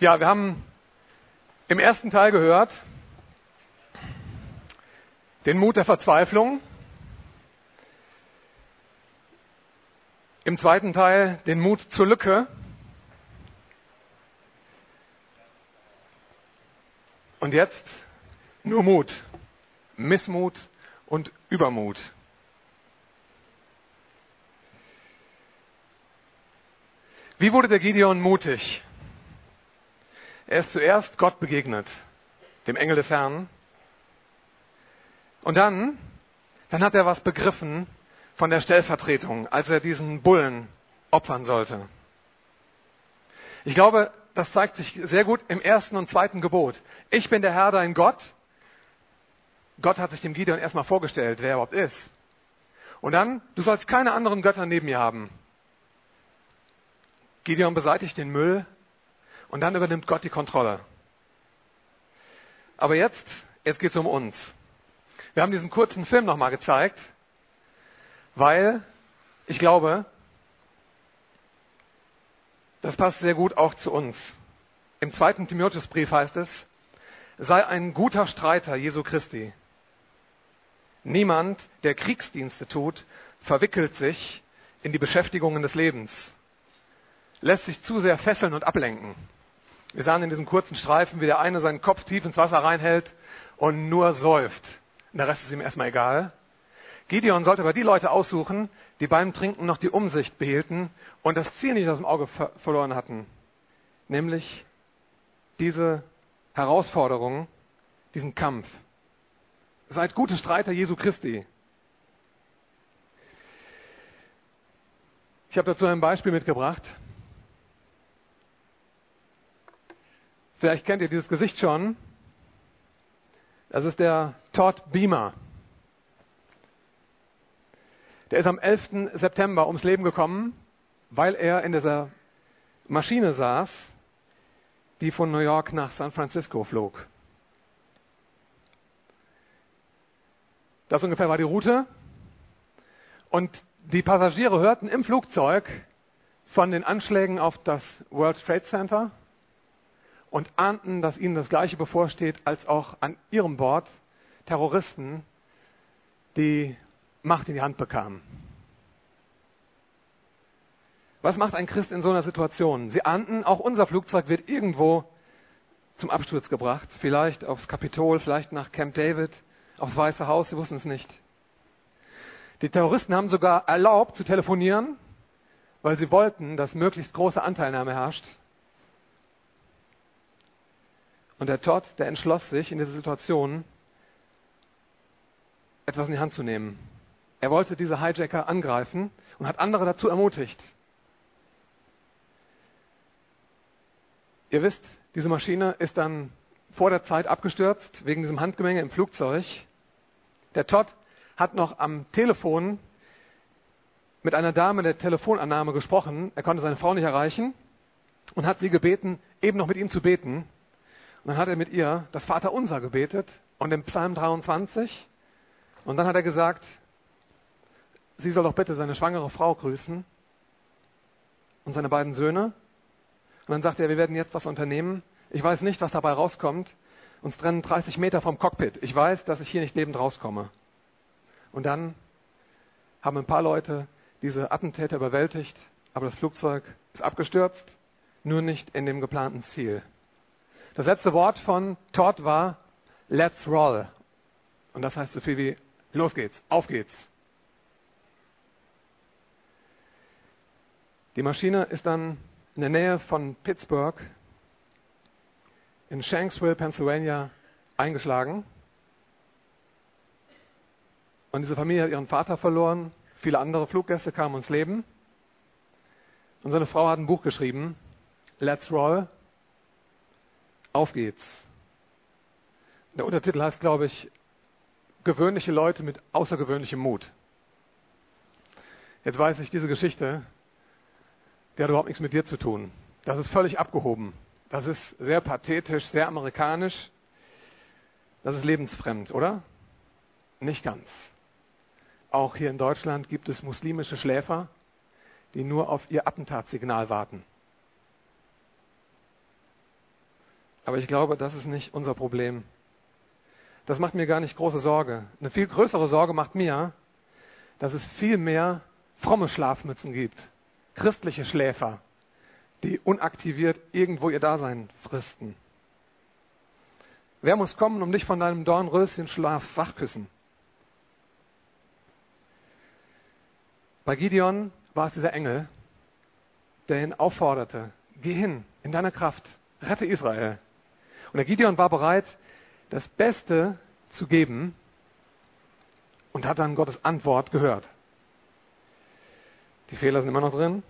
Ja, wir haben im ersten Teil gehört den Mut der Verzweiflung. Im zweiten Teil den Mut zur Lücke. Und jetzt nur Mut, Missmut und Übermut. Wie wurde der Gideon mutig? Er ist zuerst Gott begegnet, dem Engel des Herrn. Und dann, dann hat er was begriffen von der Stellvertretung, als er diesen Bullen opfern sollte. Ich glaube, das zeigt sich sehr gut im ersten und zweiten Gebot. Ich bin der Herr, dein Gott. Gott hat sich dem Gideon erstmal vorgestellt, wer er überhaupt ist. Und dann, du sollst keine anderen Götter neben mir haben. Gideon beseitigt den Müll, und dann übernimmt Gott die Kontrolle. Aber jetzt, jetzt geht es um uns. Wir haben diesen kurzen Film nochmal gezeigt, weil ich glaube, das passt sehr gut auch zu uns. Im zweiten Timotheusbrief heißt es, sei ein guter Streiter Jesu Christi. Niemand, der Kriegsdienste tut, verwickelt sich in die Beschäftigungen des Lebens, lässt sich zu sehr fesseln und ablenken. Wir sahen in diesem kurzen Streifen, wie der eine seinen Kopf tief ins Wasser reinhält und nur säuft. Und der Rest ist ihm erstmal egal. Gideon sollte aber die Leute aussuchen, die beim Trinken noch die Umsicht behielten und das Ziel nicht aus dem Auge ver verloren hatten. Nämlich diese Herausforderung, diesen Kampf. Seid gute Streiter Jesu Christi. Ich habe dazu ein Beispiel mitgebracht. Vielleicht kennt ihr dieses Gesicht schon. Das ist der Todd Beamer. Der ist am 11. September ums Leben gekommen, weil er in dieser Maschine saß, die von New York nach San Francisco flog. Das ungefähr war die Route. Und die Passagiere hörten im Flugzeug von den Anschlägen auf das World Trade Center und ahnten, dass ihnen das Gleiche bevorsteht, als auch an ihrem Bord Terroristen die Macht in die Hand bekamen. Was macht ein Christ in so einer Situation? Sie ahnten, auch unser Flugzeug wird irgendwo zum Absturz gebracht. Vielleicht aufs Kapitol, vielleicht nach Camp David, aufs Weiße Haus, sie wussten es nicht. Die Terroristen haben sogar erlaubt zu telefonieren, weil sie wollten, dass möglichst große Anteilnahme herrscht und der Todd, der entschloss sich in dieser Situation, etwas in die Hand zu nehmen. Er wollte diese Hijacker angreifen und hat andere dazu ermutigt. Ihr wisst, diese Maschine ist dann vor der Zeit abgestürzt wegen diesem Handgemenge im Flugzeug. Der Todd hat noch am Telefon mit einer Dame der Telefonannahme gesprochen. Er konnte seine Frau nicht erreichen und hat sie gebeten, eben noch mit ihm zu beten. Und dann hat er mit ihr das Vaterunser gebetet und im Psalm 23. Und dann hat er gesagt, sie soll doch bitte seine schwangere Frau grüßen und seine beiden Söhne. Und dann sagt er, wir werden jetzt was unternehmen. Ich weiß nicht, was dabei rauskommt. Uns trennen 30 Meter vom Cockpit. Ich weiß, dass ich hier nicht lebend rauskomme. Und dann haben ein paar Leute diese Attentäter überwältigt, aber das Flugzeug ist abgestürzt, nur nicht in dem geplanten Ziel. Das letzte Wort von Todd war Let's roll. Und das heißt so viel wie Los geht's, auf geht's. Die Maschine ist dann in der Nähe von Pittsburgh in Shanksville, Pennsylvania eingeschlagen. Und diese Familie hat ihren Vater verloren. Viele andere Fluggäste kamen ums Leben. Und seine Frau hat ein Buch geschrieben, Let's Roll, auf geht's. Der Untertitel heißt, glaube ich, gewöhnliche Leute mit außergewöhnlichem Mut. Jetzt weiß ich, diese Geschichte, die hat überhaupt nichts mit dir zu tun. Das ist völlig abgehoben. Das ist sehr pathetisch, sehr amerikanisch. Das ist lebensfremd, oder? Nicht ganz. Auch hier in Deutschland gibt es muslimische Schläfer, die nur auf ihr Attentatssignal warten. Aber ich glaube, das ist nicht unser Problem. Das macht mir gar nicht große Sorge. Eine viel größere Sorge macht mir, dass es viel mehr fromme Schlafmützen gibt. Christliche Schläfer, die unaktiviert irgendwo ihr Dasein fristen. Wer muss kommen, um dich von deinem Dornröschenschlaf wachküssen? Bei Gideon war es dieser Engel, der ihn aufforderte, geh hin, in deiner Kraft, rette Israel. Und der Gideon war bereit, das Beste zu geben und hat dann Gottes Antwort gehört. Die Fehler sind immer noch drin.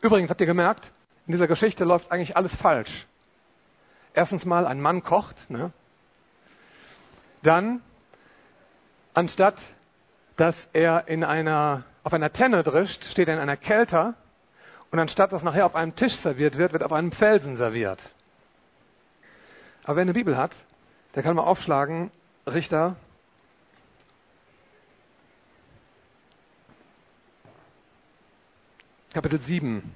Übrigens habt ihr gemerkt, in dieser Geschichte läuft eigentlich alles falsch. Erstens mal, ein Mann kocht. Ne? Dann, anstatt dass er in einer, auf einer Tenne drischt, steht er in einer Kelter und anstatt dass nachher auf einem Tisch serviert wird, wird auf einem Felsen serviert. Aber wer eine Bibel hat, der kann mal aufschlagen, Richter Kapitel 7,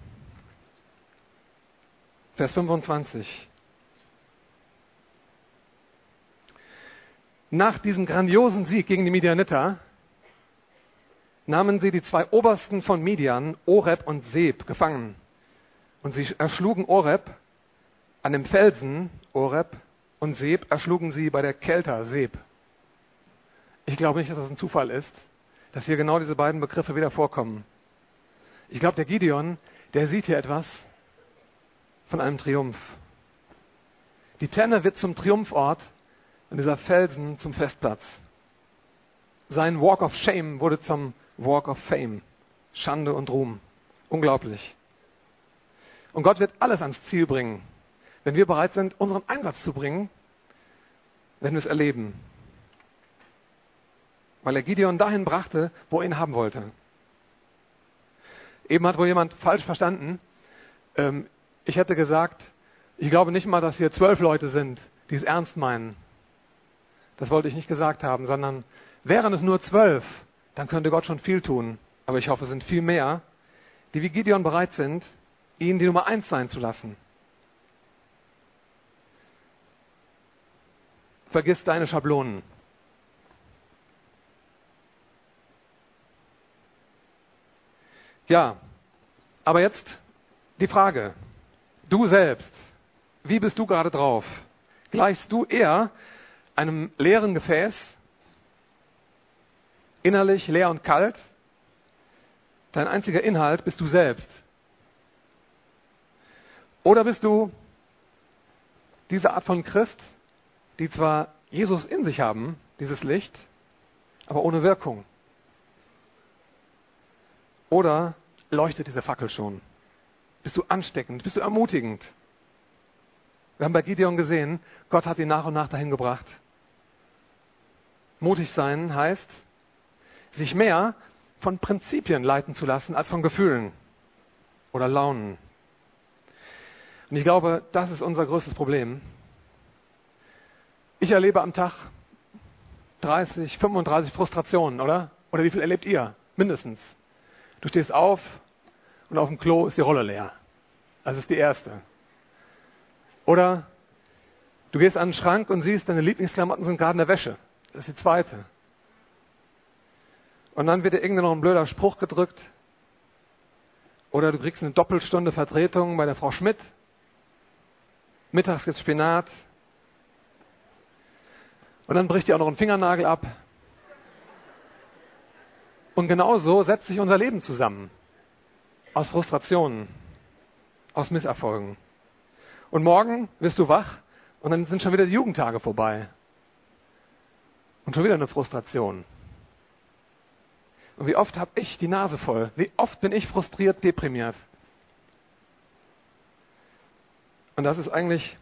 Vers 25. Nach diesem grandiosen Sieg gegen die Midianiter nahmen sie die zwei Obersten von Midian, Oreb und Seb, gefangen. Und sie erschlugen Oreb an dem Felsen, Oreb, und Seb erschlugen sie bei der Kelter, Seb. Ich glaube nicht, dass das ein Zufall ist, dass hier genau diese beiden Begriffe wieder vorkommen. Ich glaube, der Gideon, der sieht hier etwas von einem Triumph. Die Tenne wird zum Triumphort und dieser Felsen zum Festplatz. Sein Walk of Shame wurde zum Walk of Fame. Schande und Ruhm. Unglaublich. Und Gott wird alles ans Ziel bringen, wenn wir bereit sind, unseren Einsatz zu bringen, wenn wir es erleben. Weil er Gideon dahin brachte, wo er ihn haben wollte. Eben hat wohl jemand falsch verstanden. Ähm, ich hätte gesagt, ich glaube nicht mal, dass hier zwölf Leute sind, die es ernst meinen. Das wollte ich nicht gesagt haben, sondern wären es nur zwölf, dann könnte Gott schon viel tun. Aber ich hoffe, es sind viel mehr, die wie Gideon bereit sind, ihn die Nummer eins sein zu lassen. Vergiss deine Schablonen. Ja, aber jetzt die Frage. Du selbst, wie bist du gerade drauf? Gleichst du eher einem leeren Gefäß, innerlich leer und kalt? Dein einziger Inhalt bist du selbst. Oder bist du diese Art von Christ, die zwar Jesus in sich haben, dieses Licht, aber ohne Wirkung? Oder leuchtet diese Fackel schon? Bist du ansteckend? Bist du ermutigend? Wir haben bei Gideon gesehen, Gott hat ihn nach und nach dahin gebracht. Mutig sein heißt, sich mehr von Prinzipien leiten zu lassen als von Gefühlen oder Launen. Und ich glaube, das ist unser größtes Problem. Ich erlebe am Tag 30, 35 Frustrationen, oder? Oder wie viel erlebt ihr? Mindestens. Du stehst auf und auf dem Klo ist die Rolle leer. Das ist die erste. Oder du gehst an den Schrank und siehst, deine Lieblingsklamotten sind gerade in der Wäsche. Das ist die zweite. Und dann wird dir irgendwann noch ein blöder Spruch gedrückt. Oder du kriegst eine Doppelstunde Vertretung bei der Frau Schmidt. Mittags gibt's Spinat. Und dann bricht dir auch noch ein Fingernagel ab. Und genauso setzt sich unser Leben zusammen. Aus Frustrationen. Aus Misserfolgen. Und morgen wirst du wach und dann sind schon wieder die Jugendtage vorbei. Und schon wieder eine Frustration. Und wie oft habe ich die Nase voll? Wie oft bin ich frustriert, deprimiert? Und das ist eigentlich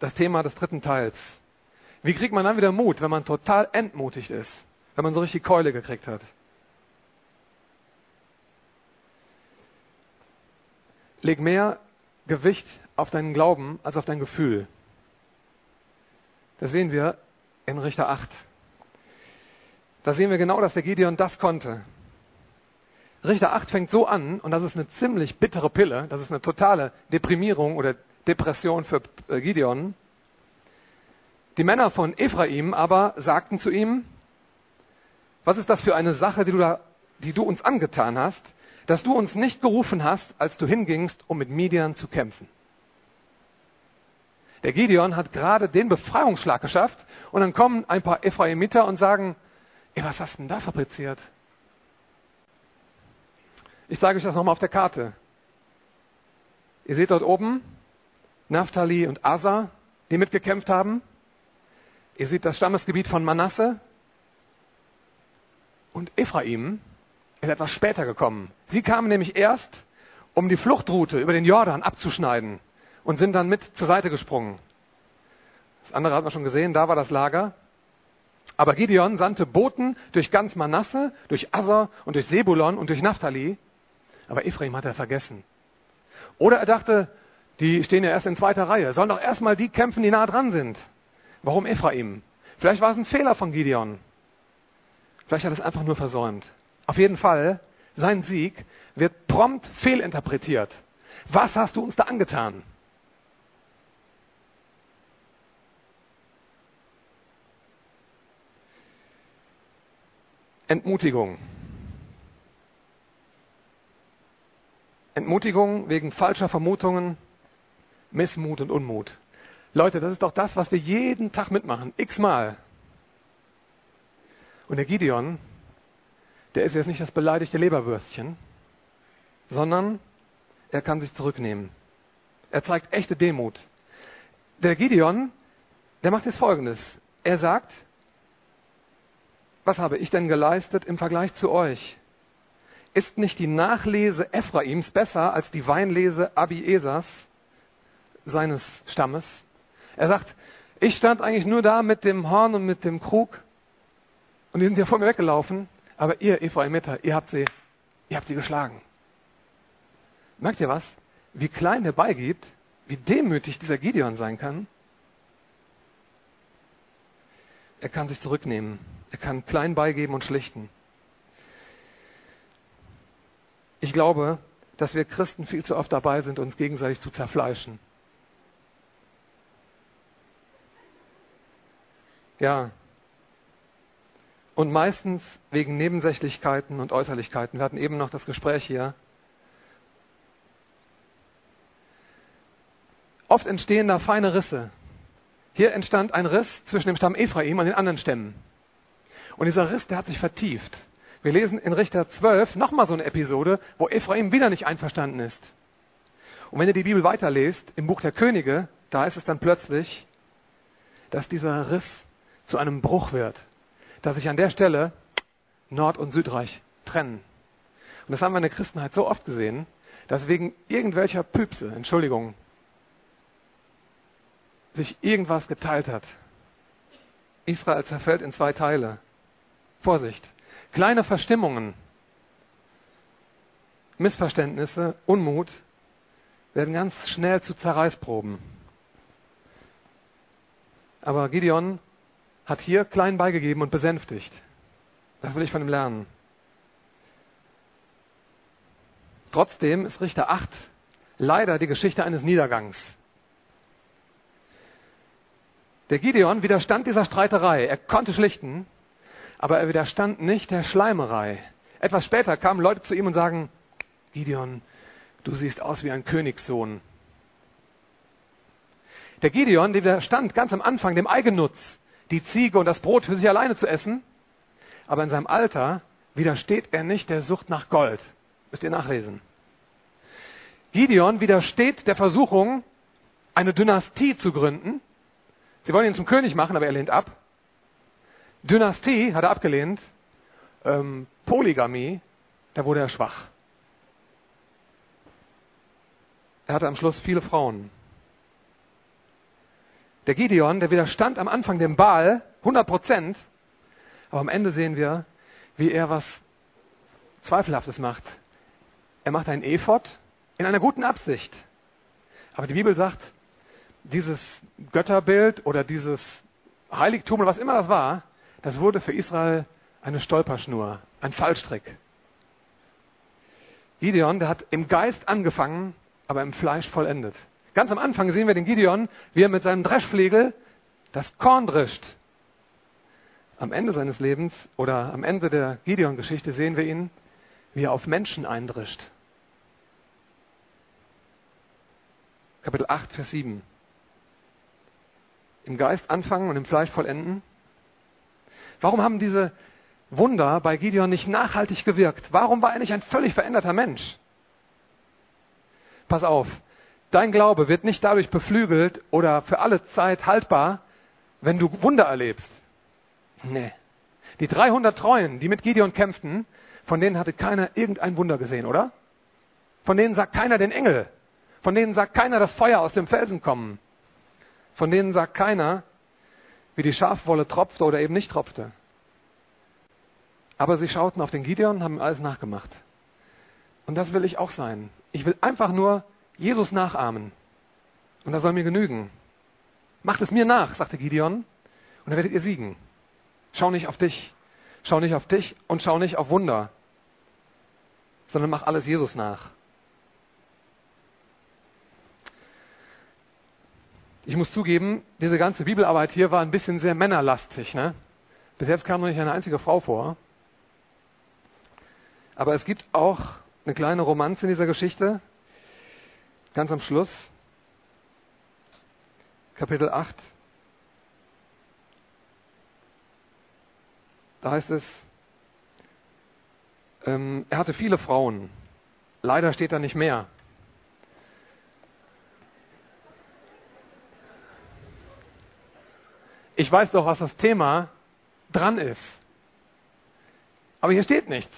das Thema des dritten Teils. Wie kriegt man dann wieder Mut, wenn man total entmutigt ist? Wenn man so richtig Keule gekriegt hat? Leg mehr Gewicht auf deinen Glauben als auf dein Gefühl. Das sehen wir in Richter 8. Da sehen wir genau, dass der Gideon das konnte. Richter 8 fängt so an, und das ist eine ziemlich bittere Pille, das ist eine totale Deprimierung oder Depression für äh, Gideon. Die Männer von Ephraim aber sagten zu ihm, was ist das für eine Sache, die du, da, die du uns angetan hast, dass du uns nicht gerufen hast, als du hingingst, um mit Midian zu kämpfen? Der Gideon hat gerade den Befreiungsschlag geschafft und dann kommen ein paar Ephraimiter und sagen, ey, was hast du denn da fabriziert? Ich sage euch das nochmal auf der Karte. Ihr seht dort oben Naphtali und Asa, die mitgekämpft haben. Ihr seht das Stammesgebiet von Manasse. Und Ephraim ist etwas später gekommen. Sie kamen nämlich erst, um die Fluchtroute über den Jordan abzuschneiden und sind dann mit zur Seite gesprungen. Das andere hat man schon gesehen, da war das Lager. Aber Gideon sandte Boten durch ganz Manasse, durch Azar und durch Sebulon und durch Naphtali. Aber Ephraim hat er vergessen. Oder er dachte, die stehen ja erst in zweiter Reihe, sollen doch erstmal die kämpfen, die nah dran sind. Warum Ephraim? Vielleicht war es ein Fehler von Gideon. Vielleicht hat er es einfach nur versäumt. Auf jeden Fall, sein Sieg wird prompt fehlinterpretiert. Was hast du uns da angetan? Entmutigung. Entmutigung wegen falscher Vermutungen, Missmut und Unmut. Leute, das ist doch das, was wir jeden Tag mitmachen, x-mal. Und der Gideon, der ist jetzt nicht das beleidigte Leberwürstchen, sondern er kann sich zurücknehmen. Er zeigt echte Demut. Der Gideon, der macht jetzt Folgendes. Er sagt, was habe ich denn geleistet im Vergleich zu euch? Ist nicht die Nachlese Ephraims besser als die Weinlese Abiesas, seines Stammes? Er sagt, ich stand eigentlich nur da mit dem Horn und mit dem Krug und die sind ja vor mir weggelaufen, aber ihr Ephraimiter, ihr habt sie, ihr habt sie geschlagen. Merkt ihr was? Wie klein der beigibt, wie demütig dieser Gideon sein kann? Er kann sich zurücknehmen. Er kann klein beigeben und schlichten. Ich glaube, dass wir Christen viel zu oft dabei sind, uns gegenseitig zu zerfleischen. Ja. Und meistens wegen Nebensächlichkeiten und Äußerlichkeiten. Wir hatten eben noch das Gespräch hier. Oft entstehen da feine Risse. Hier entstand ein Riss zwischen dem Stamm Ephraim und den anderen Stämmen. Und dieser Riss, der hat sich vertieft. Wir lesen in Richter 12 nochmal so eine Episode, wo Ephraim wieder nicht einverstanden ist. Und wenn ihr die Bibel weiterlest, im Buch der Könige, da ist es dann plötzlich, dass dieser Riss zu einem Bruch wird. Dass sich an der Stelle Nord- und Südreich trennen. Und das haben wir in der Christenheit so oft gesehen, dass wegen irgendwelcher Püpse, Entschuldigung, sich irgendwas geteilt hat. Israel zerfällt in zwei Teile. Vorsicht. Kleine Verstimmungen, Missverständnisse, Unmut werden ganz schnell zu Zerreißproben. Aber Gideon hat hier klein beigegeben und besänftigt. Das will ich von ihm lernen. Trotzdem ist Richter 8 leider die Geschichte eines Niedergangs. Der Gideon widerstand dieser Streiterei. Er konnte schlichten, aber er widerstand nicht der Schleimerei. Etwas später kamen Leute zu ihm und sagen, Gideon, du siehst aus wie ein Königssohn. Der Gideon, der widerstand ganz am Anfang dem Eigennutz, die Ziege und das Brot für sich alleine zu essen, aber in seinem Alter widersteht er nicht der Sucht nach Gold. Müsst ihr nachlesen. Gideon widersteht der Versuchung, eine Dynastie zu gründen. Sie wollen ihn zum König machen, aber er lehnt ab. Dynastie hat er abgelehnt. Ähm, Polygamie, da wurde er schwach. Er hatte am Schluss viele Frauen. Der Gideon, der widerstand am Anfang dem Baal 100 Prozent, aber am Ende sehen wir, wie er was Zweifelhaftes macht. Er macht einen Ephod in einer guten Absicht. Aber die Bibel sagt, dieses Götterbild oder dieses Heiligtum oder was immer das war, das wurde für Israel eine Stolperschnur, ein Fallstrick. Gideon, der hat im Geist angefangen, aber im Fleisch vollendet. Ganz am Anfang sehen wir den Gideon, wie er mit seinem Dreschflegel das Korn drischt. Am Ende seines Lebens oder am Ende der Gideon-Geschichte sehen wir ihn, wie er auf Menschen eindrischt. Kapitel 8, Vers 7. Im Geist anfangen und im Fleisch vollenden. Warum haben diese Wunder bei Gideon nicht nachhaltig gewirkt? Warum war er nicht ein völlig veränderter Mensch? Pass auf, dein Glaube wird nicht dadurch beflügelt oder für alle Zeit haltbar, wenn du Wunder erlebst. Nee. Die 300 Treuen, die mit Gideon kämpften, von denen hatte keiner irgendein Wunder gesehen, oder? Von denen sagt keiner den Engel. Von denen sagt keiner das Feuer aus dem Felsen kommen. Von denen sagt keiner, wie die Schafwolle tropfte oder eben nicht tropfte. Aber sie schauten auf den Gideon und haben alles nachgemacht. Und das will ich auch sein. Ich will einfach nur Jesus nachahmen. Und das soll mir genügen. Macht es mir nach, sagte Gideon, und dann werdet ihr siegen. Schau nicht auf dich. Schau nicht auf dich und schau nicht auf Wunder, sondern mach alles Jesus nach. Ich muss zugeben, diese ganze Bibelarbeit hier war ein bisschen sehr männerlastig. Ne? Bis jetzt kam noch nicht eine einzige Frau vor. Aber es gibt auch eine kleine Romanze in dieser Geschichte. Ganz am Schluss. Kapitel 8. Da heißt es, ähm, er hatte viele Frauen. Leider steht da nicht mehr. Ich weiß doch, was das Thema dran ist. Aber hier steht nichts.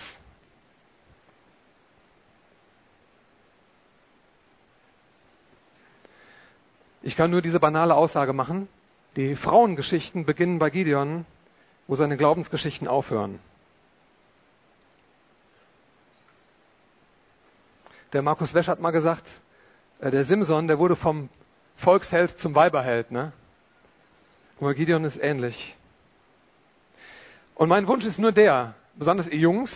Ich kann nur diese banale Aussage machen. Die Frauengeschichten beginnen bei Gideon, wo seine Glaubensgeschichten aufhören. Der Markus Wesch hat mal gesagt, äh, der Simson, der wurde vom Volksheld zum Weiberheld. Ne? Und Gideon ist ähnlich. Und mein Wunsch ist nur der, besonders ihr Jungs,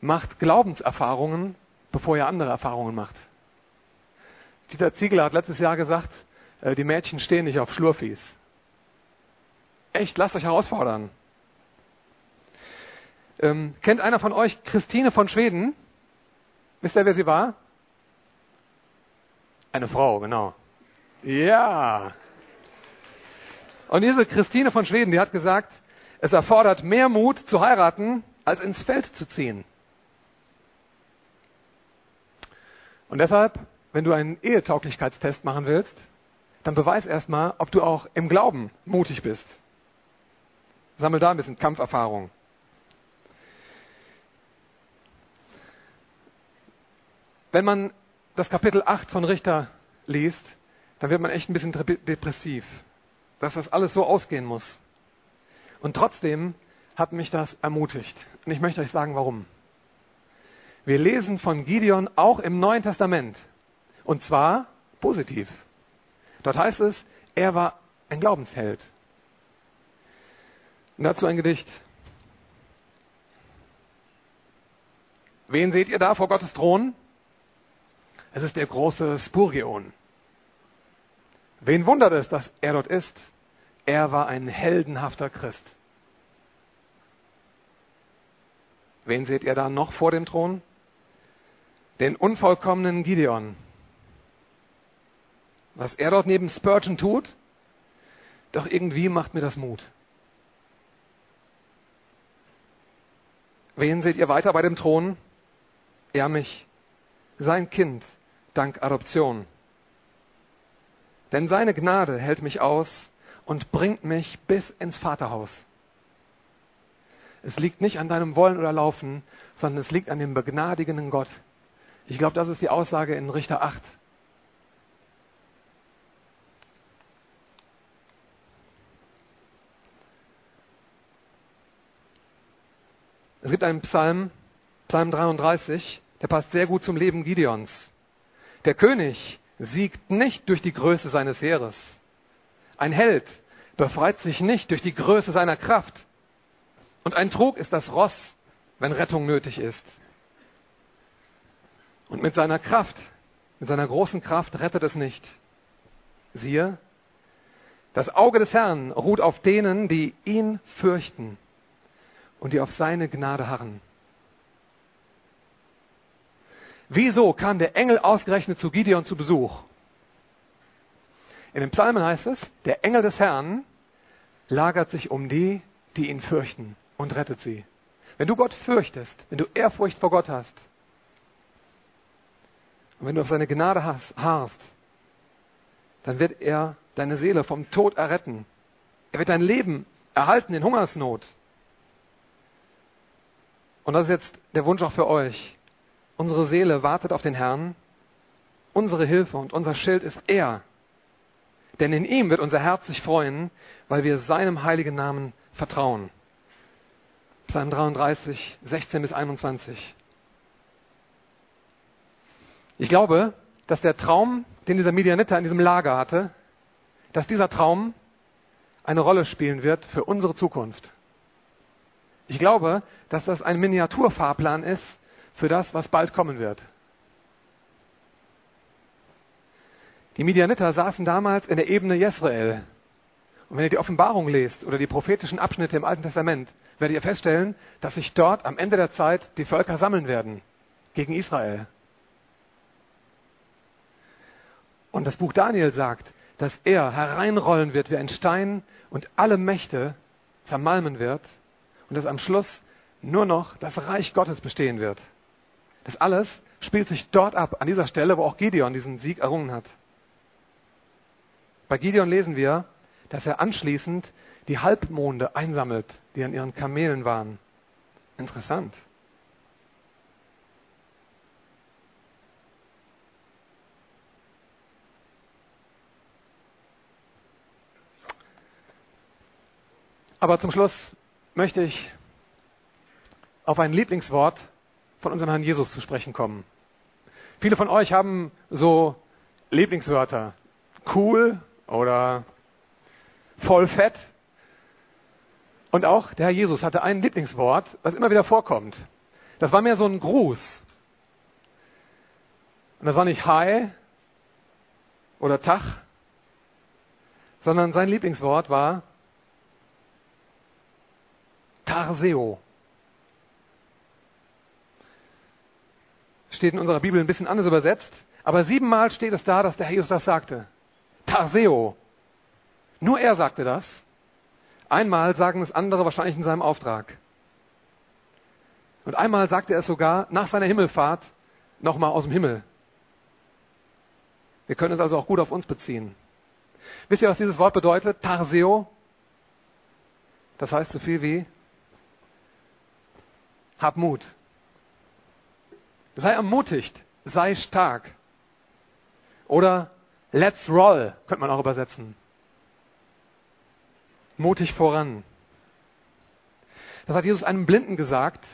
macht Glaubenserfahrungen, bevor ihr andere Erfahrungen macht. Dieter Ziegler hat letztes Jahr gesagt, äh, die Mädchen stehen nicht auf Schlurfies. Echt, lasst euch herausfordern. Ähm, kennt einer von euch Christine von Schweden? Wisst ihr, wer sie war? Eine Frau, genau. Ja. Und diese Christine von Schweden, die hat gesagt, es erfordert mehr Mut zu heiraten, als ins Feld zu ziehen. Und deshalb wenn du einen Ehetauglichkeitstest machen willst, dann beweis erstmal, ob du auch im Glauben mutig bist. Sammel da ein bisschen Kampferfahrung. Wenn man das Kapitel 8 von Richter liest, dann wird man echt ein bisschen depressiv, dass das alles so ausgehen muss. Und trotzdem hat mich das ermutigt. Und ich möchte euch sagen, warum. Wir lesen von Gideon auch im Neuen Testament. Und zwar positiv. Dort heißt es, er war ein Glaubensheld. Und dazu ein Gedicht. Wen seht ihr da vor Gottes Thron? Es ist der große Spurgeon. Wen wundert es, dass er dort ist? Er war ein heldenhafter Christ. Wen seht ihr da noch vor dem Thron? Den unvollkommenen Gideon was er dort neben Spurgeon tut, doch irgendwie macht mir das Mut. Wen seht ihr weiter bei dem Thron? Er mich, sein Kind, dank Adoption. Denn seine Gnade hält mich aus und bringt mich bis ins Vaterhaus. Es liegt nicht an deinem Wollen oder Laufen, sondern es liegt an dem begnadigenden Gott. Ich glaube, das ist die Aussage in Richter 8. Es gibt einen Psalm, Psalm 33, der passt sehr gut zum Leben Gideons. Der König siegt nicht durch die Größe seines Heeres. Ein Held befreit sich nicht durch die Größe seiner Kraft. Und ein Trug ist das Ross, wenn Rettung nötig ist. Und mit seiner Kraft mit seiner großen Kraft rettet es nicht. Siehe, das Auge des Herrn ruht auf denen, die ihn fürchten und die auf seine Gnade harren. Wieso kam der Engel ausgerechnet zu Gideon zu Besuch? In den Psalmen heißt es, der Engel des Herrn lagert sich um die, die ihn fürchten und rettet sie. Wenn du Gott fürchtest, wenn du Ehrfurcht vor Gott hast und wenn du auf seine Gnade harrst, dann wird er deine Seele vom Tod erretten. Er wird dein Leben erhalten in Hungersnot. Und das ist jetzt der Wunsch auch für euch. Unsere Seele wartet auf den Herrn. Unsere Hilfe und unser Schild ist er. Denn in ihm wird unser Herz sich freuen, weil wir seinem heiligen Namen vertrauen. Psalm 33, 16 bis 21. Ich glaube, dass der Traum, den dieser Medianiter in diesem Lager hatte, dass dieser Traum eine Rolle spielen wird für unsere Zukunft. Ich glaube, dass das ein Miniaturfahrplan ist für das, was bald kommen wird. Die Midianiter saßen damals in der Ebene Jezreel. Und wenn ihr die Offenbarung lest oder die prophetischen Abschnitte im Alten Testament, werdet ihr feststellen, dass sich dort am Ende der Zeit die Völker sammeln werden gegen Israel. Und das Buch Daniel sagt, dass er hereinrollen wird wie ein Stein und alle Mächte zermalmen wird und dass am Schluss nur noch das Reich Gottes bestehen wird. Das alles spielt sich dort ab, an dieser Stelle, wo auch Gideon diesen Sieg errungen hat. Bei Gideon lesen wir, dass er anschließend die Halbmonde einsammelt, die an ihren Kamelen waren. Interessant. Aber zum Schluss möchte ich auf ein Lieblingswort von unserem Herrn Jesus zu sprechen kommen. Viele von euch haben so Lieblingswörter. Cool oder voll fett. Und auch der Herr Jesus hatte ein Lieblingswort, was immer wieder vorkommt. Das war mehr so ein Gruß. Und das war nicht Hi oder Tag, sondern sein Lieblingswort war Tarseo. Steht in unserer Bibel ein bisschen anders übersetzt, aber siebenmal steht es da, dass der Herr Jesus das sagte. Tarseo. Nur er sagte das. Einmal sagen es andere wahrscheinlich in seinem Auftrag. Und einmal sagte er es sogar nach seiner Himmelfahrt nochmal aus dem Himmel. Wir können es also auch gut auf uns beziehen. Wisst ihr, was dieses Wort bedeutet? Tarseo. Das heißt so viel wie hab Mut. Sei ermutigt, sei stark. Oder let's roll, könnte man auch übersetzen. Mutig voran. Das hat Jesus einem Blinden gesagt.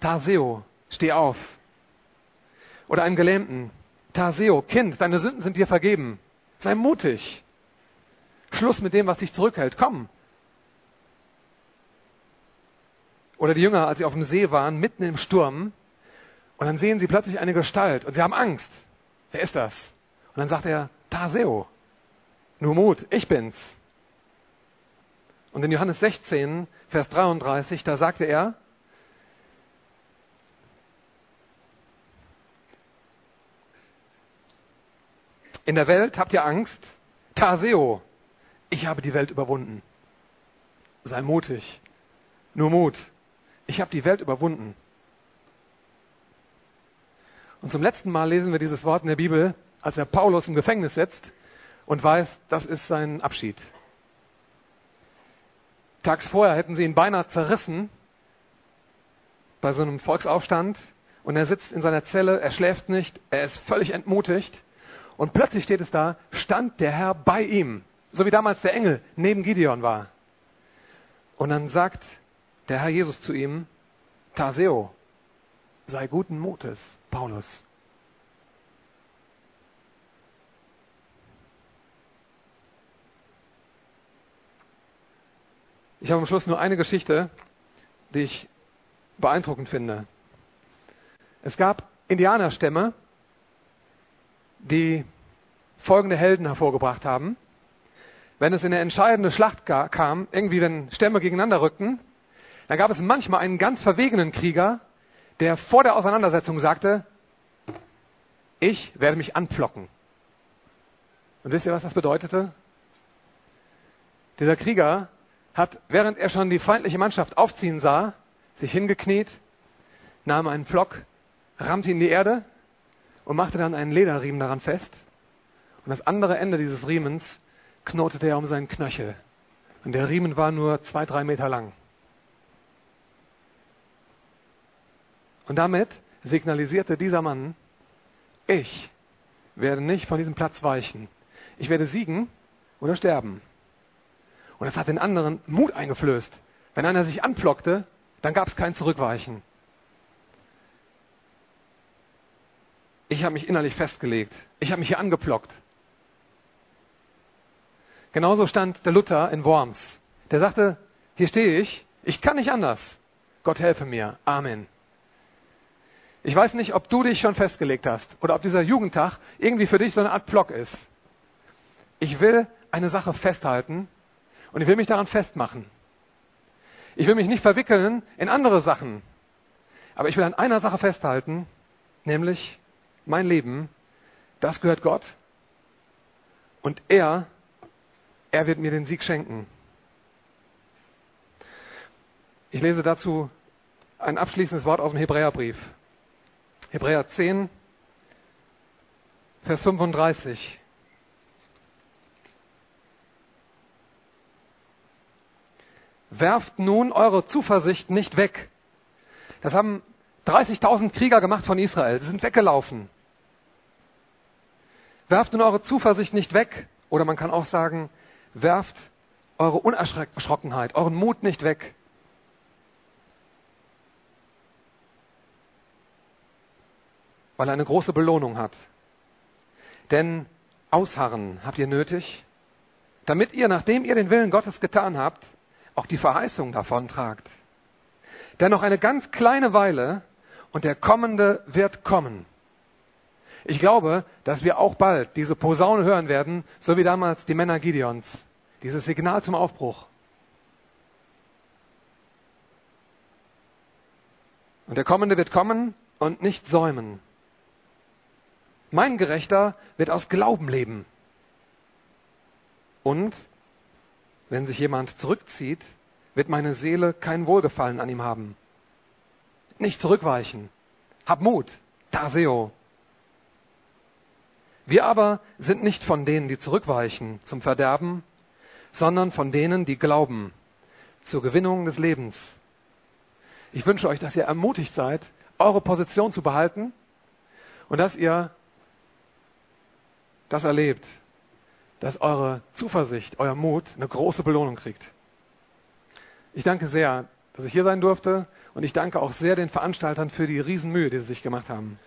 Tarseo, steh auf. Oder einem Gelähmten. Tarseo, Kind, deine Sünden sind dir vergeben. Sei mutig. Schluss mit dem, was dich zurückhält. Komm, Oder die Jünger, als sie auf dem See waren, mitten im Sturm, und dann sehen sie plötzlich eine Gestalt und sie haben Angst. Wer ist das? Und dann sagt er, Taseo. Nur Mut, ich bin's. Und in Johannes 16, Vers 33, da sagte er, in der Welt habt ihr Angst, Taseo, ich habe die Welt überwunden. Sei mutig, nur Mut, ich habe die Welt überwunden. Und zum letzten Mal lesen wir dieses Wort in der Bibel, als er Paulus im Gefängnis sitzt und weiß, das ist sein Abschied. Tags vorher hätten sie ihn beinahe zerrissen bei so einem Volksaufstand und er sitzt in seiner Zelle, er schläft nicht, er ist völlig entmutigt und plötzlich steht es da, stand der Herr bei ihm, so wie damals der Engel neben Gideon war. Und dann sagt der Herr Jesus zu ihm, Taseo, sei guten Mutes, Paulus. Ich habe am Schluss nur eine Geschichte, die ich beeindruckend finde. Es gab Indianerstämme, die folgende Helden hervorgebracht haben. Wenn es in eine entscheidende Schlacht kam, irgendwie wenn Stämme gegeneinander rückten, dann gab es manchmal einen ganz verwegenen Krieger, der vor der Auseinandersetzung sagte, ich werde mich anpflocken. Und wisst ihr, was das bedeutete? Dieser Krieger hat, während er schon die feindliche Mannschaft aufziehen sah, sich hingekniet, nahm einen Pflock, rammte ihn in die Erde und machte dann einen Lederriemen daran fest. Und das andere Ende dieses Riemens knotete er um seinen Knöchel. Und der Riemen war nur zwei, drei Meter lang. Und damit signalisierte dieser Mann, ich werde nicht von diesem Platz weichen. Ich werde siegen oder sterben. Und das hat den anderen Mut eingeflößt. Wenn einer sich anplockte, dann gab es kein Zurückweichen. Ich habe mich innerlich festgelegt. Ich habe mich hier angeplockt. Genauso stand der Luther in Worms. Der sagte, hier stehe ich, ich kann nicht anders. Gott helfe mir. Amen. Ich weiß nicht, ob du dich schon festgelegt hast oder ob dieser Jugendtag irgendwie für dich so eine Art Block ist. Ich will eine Sache festhalten und ich will mich daran festmachen. Ich will mich nicht verwickeln in andere Sachen. Aber ich will an einer Sache festhalten, nämlich mein Leben, das gehört Gott. Und er, er wird mir den Sieg schenken. Ich lese dazu ein abschließendes Wort aus dem Hebräerbrief. Hebräer 10, Vers 35. Werft nun eure Zuversicht nicht weg. Das haben 30.000 Krieger gemacht von Israel. Sie sind weggelaufen. Werft nun eure Zuversicht nicht weg. Oder man kann auch sagen, werft eure Unerschrockenheit, euren Mut nicht weg. Weil er eine große Belohnung hat. Denn Ausharren habt ihr nötig, damit ihr, nachdem ihr den Willen Gottes getan habt, auch die Verheißung davon tragt. Denn noch eine ganz kleine Weile und der Kommende wird kommen. Ich glaube, dass wir auch bald diese Posaune hören werden, so wie damals die Männer Gideons. Dieses Signal zum Aufbruch. Und der Kommende wird kommen und nicht säumen. Mein Gerechter wird aus Glauben leben. Und wenn sich jemand zurückzieht, wird meine Seele kein Wohlgefallen an ihm haben. Nicht zurückweichen. Hab Mut. Taseo. Wir aber sind nicht von denen, die zurückweichen zum Verderben, sondern von denen, die glauben zur Gewinnung des Lebens. Ich wünsche euch, dass ihr ermutigt seid, eure Position zu behalten und dass ihr das erlebt, dass eure Zuversicht, euer Mut eine große Belohnung kriegt. Ich danke sehr, dass ich hier sein durfte und ich danke auch sehr den Veranstaltern für die Riesenmühe, die sie sich gemacht haben.